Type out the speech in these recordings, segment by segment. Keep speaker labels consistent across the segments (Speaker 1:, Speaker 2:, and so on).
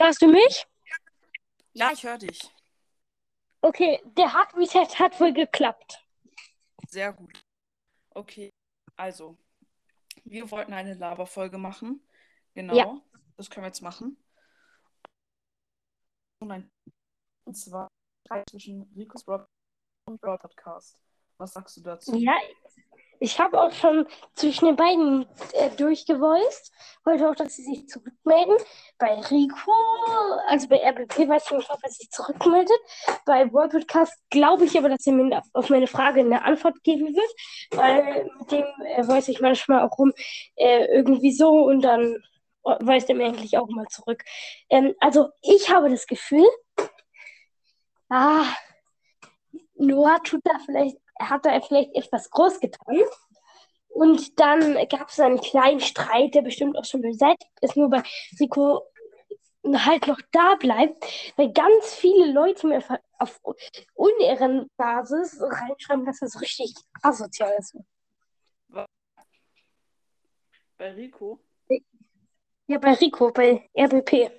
Speaker 1: Hörst du mich?
Speaker 2: Ja, ich höre dich.
Speaker 1: Okay, der Hard Reset hat wohl geklappt.
Speaker 2: Sehr gut. Okay, also, wir wollten eine Laberfolge machen. Genau,
Speaker 1: Ja.
Speaker 2: das können wir jetzt machen. Und, zwar zwischen Ricos Broad und Broad Podcast. Was sagst du dazu?
Speaker 1: Ja, ich habe auch schon zwischen den beiden äh, durchgevoiced. Wollte auch, dass sie sich zurückmelden. Bei Rico, also bei RBP weiß ich nicht, ob er sich zurückmeldet. Bei World Podcast glaube ich aber, dass er mir auf meine Frage eine Antwort geben wird. Weil mit dem äh, weiß ich manchmal auch rum äh, irgendwie so und dann weist er mir eigentlich auch mal zurück. Ähm, also ich habe das Gefühl, ah, Noah tut da vielleicht, hat da vielleicht etwas groß getan. Und dann gab es einen kleinen Streit, der bestimmt auch schon beseitigt ist, nur bei Rico halt noch da bleibt, weil ganz viele Leute mir auf Unehrenbasis reinschreiben, dass das richtig asozial ist.
Speaker 2: Bei Rico?
Speaker 1: Ja, bei Rico, bei RBP.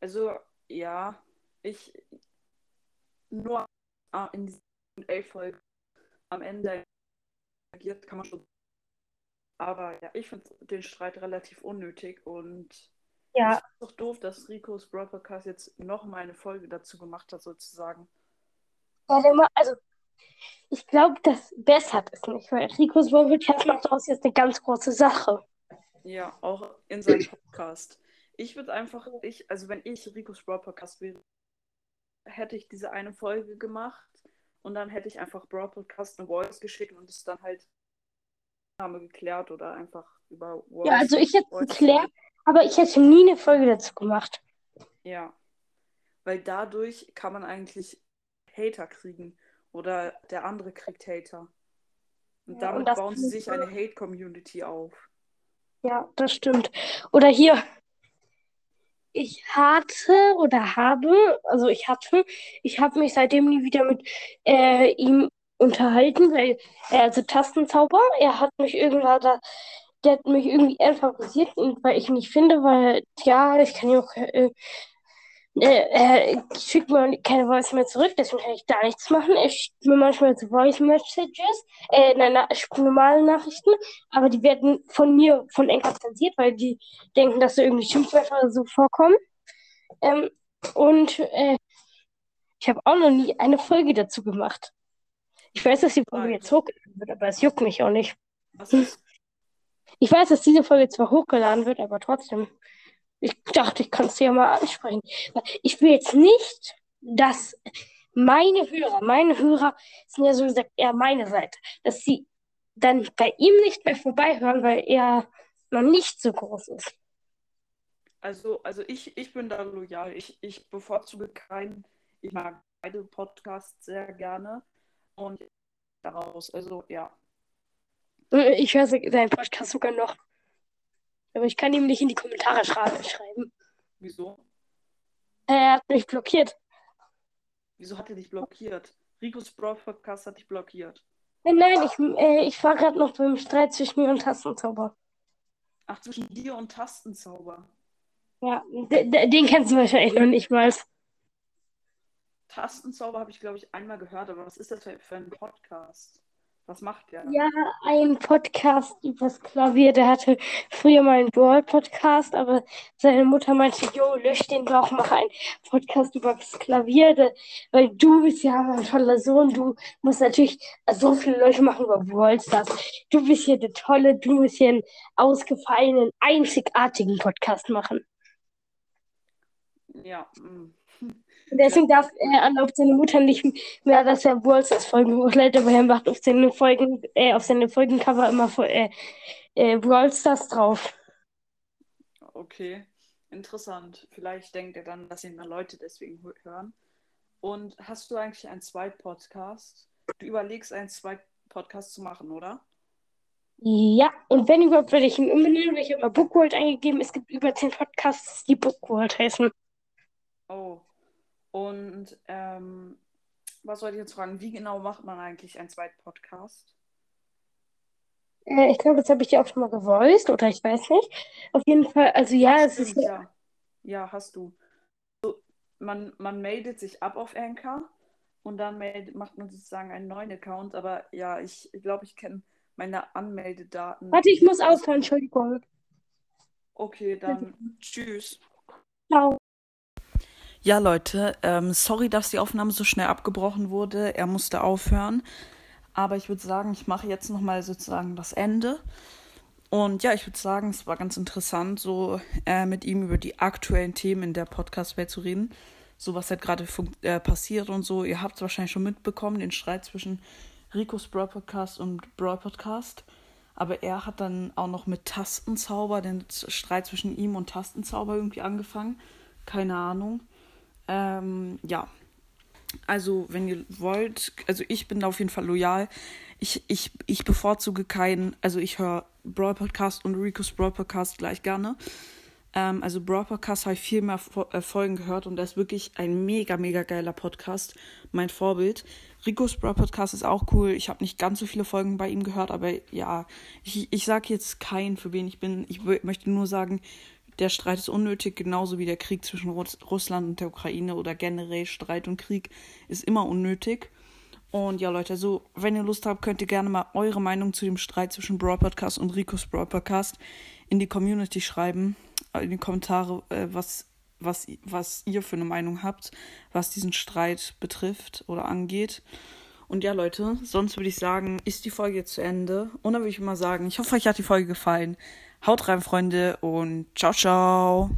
Speaker 2: Also, ja, ich nur ah, in diesen elf Folgen am Ende agiert, kann man schon. Aber ja, ich finde den Streit relativ unnötig und
Speaker 1: Ja,
Speaker 2: ich finde es doch doof, dass Ricos Broad Podcast jetzt noch mal eine Folge dazu gemacht hat, sozusagen.
Speaker 1: warte mal, also ich glaube, das bessert es nicht, weil Ricos Podcast macht daraus jetzt eine ganz große Sache.
Speaker 2: Ja, auch in seinem Podcast. Ich würde einfach, ich, also wenn ich Ricos Broad Podcast wäre, hätte ich diese eine Folge gemacht und dann hätte ich einfach Broad Podcast eine Voice geschickt und es dann halt Name geklärt oder einfach über Voice.
Speaker 1: Ja, also ich hätte es
Speaker 2: Voice
Speaker 1: geklärt, aber ich hätte nie eine Folge dazu gemacht.
Speaker 2: Ja. Weil dadurch kann man eigentlich Hater kriegen oder der andere kriegt Hater. Und
Speaker 1: Ja,
Speaker 2: damit
Speaker 1: und
Speaker 2: bauen sie sich
Speaker 1: ich-
Speaker 2: eine Hate-Community auf.
Speaker 1: Ja, das stimmt. Oder hier, ich hatte oder habe, also ich hatte, ich habe mich seitdem nie wieder mit äh, ihm unterhalten, weil, äh, also Tastenzauber, er hat mich irgendwann da, der hat mich irgendwie favorisiert und weil ich nicht finde, weil, ja, ich kann ja auch, äh, äh, er schickt mir keine Voice mehr zurück, deswegen kann ich da nichts machen. Er schickt mir manchmal so Voice Messages, äh, nein, na, normale Nachrichten, aber die werden von mir, von Enker zensiert, weil die denken, dass da irgendwie Schimpfwörter oder so vorkommen. Ähm, und äh, ich habe auch noch nie eine Folge dazu gemacht. Ich weiß, dass die Folge jetzt hochgeladen wird, aber es juckt mich auch nicht. Ich weiß, dass diese Folge zwar hochgeladen wird, aber trotzdem. Ich dachte, ich kann es dir ja mal ansprechen. Ich will jetzt nicht, dass meine Hörer, meine Hörer sind ja so gesagt eher meine Seite, dass sie dann bei ihm nicht mehr vorbeihören, weil er noch nicht so groß ist.
Speaker 2: Also, also ich, ich bin da loyal. Ich, ich bevorzuge keinen. Ich mag beide Podcasts sehr gerne. Und daraus, also ja.
Speaker 1: Ich höre seinen Podcast sogar noch. Aber ich kann ihm nicht in die Kommentare schreiben.
Speaker 2: Wieso?
Speaker 1: Er hat mich blockiert.
Speaker 2: Wieso hat er dich blockiert? Ricos Broad Podcast hat dich blockiert.
Speaker 1: Nein, nein, ich, äh, ich war gerade noch beim Streit zwischen mir und Tastenzauber.
Speaker 2: Ach, zwischen dir und Tastenzauber.
Speaker 1: Ja, de- de- den kennst du wahrscheinlich noch nicht mal.
Speaker 2: Tastenzauber habe ich, glaube ich, einmal gehört, aber was ist das für ein Podcast? Was macht der?
Speaker 1: Ja, ein Podcast übers Klavier. Der hatte früher mal einen Brawl-Podcast, aber seine Mutter meinte, jo, lösch den doch, mach einen Podcast übers Klavier, weil du bist ja mein toller Sohn. Du musst natürlich, so viele Leute machen über Brawl Stars. Du bist hier der Tolle, du musst hier einen ausgefallenen, einzigartigen Podcast machen.
Speaker 2: Ja, mm.
Speaker 1: Deswegen darf er erlaubt seine Mutter nicht mehr, dass er Stars Folgen hochlädt, aber er macht auf seine Folgen, äh, auf seine Folgencover immer äh, äh, drauf.
Speaker 2: okay. Interessant. Vielleicht denkt er dann, dass ihn mehr Leute deswegen hö- hören. Und hast du eigentlich einen Zweit-Podcast? Du überlegst, einen Zweit-Podcast zu machen, oder?
Speaker 1: Ja, und wenn überhaupt, werde ich ihn umbenennen, weil ich habe mal Bookworld eingegeben. Es gibt über zehn Podcasts, die Bookworld heißen.
Speaker 2: Oh. Und ähm, was wollte ich jetzt fragen? Wie genau macht man eigentlich einen Zweit-Podcast?
Speaker 1: Äh, ich glaube, das habe ich dir auch schon mal gevoiced, oder ich weiß nicht. Auf jeden Fall, also ja,
Speaker 2: Ach,
Speaker 1: es ist
Speaker 2: stimmt,
Speaker 1: ja,
Speaker 2: ja. Ja, hast du. So, man, man meldet sich ab auf Anchor und dann meldet, macht man sozusagen einen neuen Account. Aber ja, ich glaube, ich, glaub, ich kenne meine Anmeldedaten.
Speaker 1: Warte, ich muss aufhören, Entschuldigung.
Speaker 2: Okay, dann tschüss.
Speaker 1: Ciao.
Speaker 2: Ja, Leute, ähm, sorry, dass die Aufnahme so schnell abgebrochen wurde. Er musste aufhören. Aber ich würde sagen, ich mache jetzt nochmal sozusagen das Ende. Und ja, ich würde sagen, es war ganz interessant, so äh, mit ihm über die aktuellen Themen in der Podcast-Welt zu reden. So was halt gerade äh, passiert und so. Ihr habt es wahrscheinlich schon mitbekommen, den Streit zwischen Ricos Brawl Podcast und Brawl Podcast. Aber er hat dann auch noch mit Tastenzauber, den Streit zwischen ihm und Tastenzauber irgendwie angefangen. Keine Ahnung. Ähm, ja. Also, wenn ihr wollt, also ich bin da auf jeden Fall loyal. Ich, ich, ich bevorzuge keinen, also ich höre Brawl Podcast und Rico's Brawl Podcast gleich gerne. Ähm, also Brawl Podcast habe ich viel mehr äh, Folgen gehört und der ist wirklich ein mega, mega geiler Podcast. Mein Vorbild. Rico's Brawl Podcast ist auch cool. Ich habe nicht ganz so viele Folgen bei ihm gehört, aber ja, ich, ich sage jetzt keinen, für wen ich bin. Ich möchte nur sagen, der Streit ist unnötig, genauso wie der Krieg zwischen Russland und der Ukraine oder generell Streit und Krieg ist immer unnötig. Und ja, Leute, also, wenn ihr Lust habt, könnt ihr gerne mal eure Meinung zu dem Streit zwischen Brawl Podcast und Ricos Brawl Podcast in die Community schreiben, äh, in die Kommentare, äh, was, was, was ihr für eine Meinung habt, was diesen Streit betrifft oder angeht. Und ja, Leute, sonst würde ich sagen, ist die Folge jetzt zu Ende. Und dann würde ich mal sagen, ich hoffe, euch hat die Folge gefallen. Haut rein, Freunde, und ciao, ciao.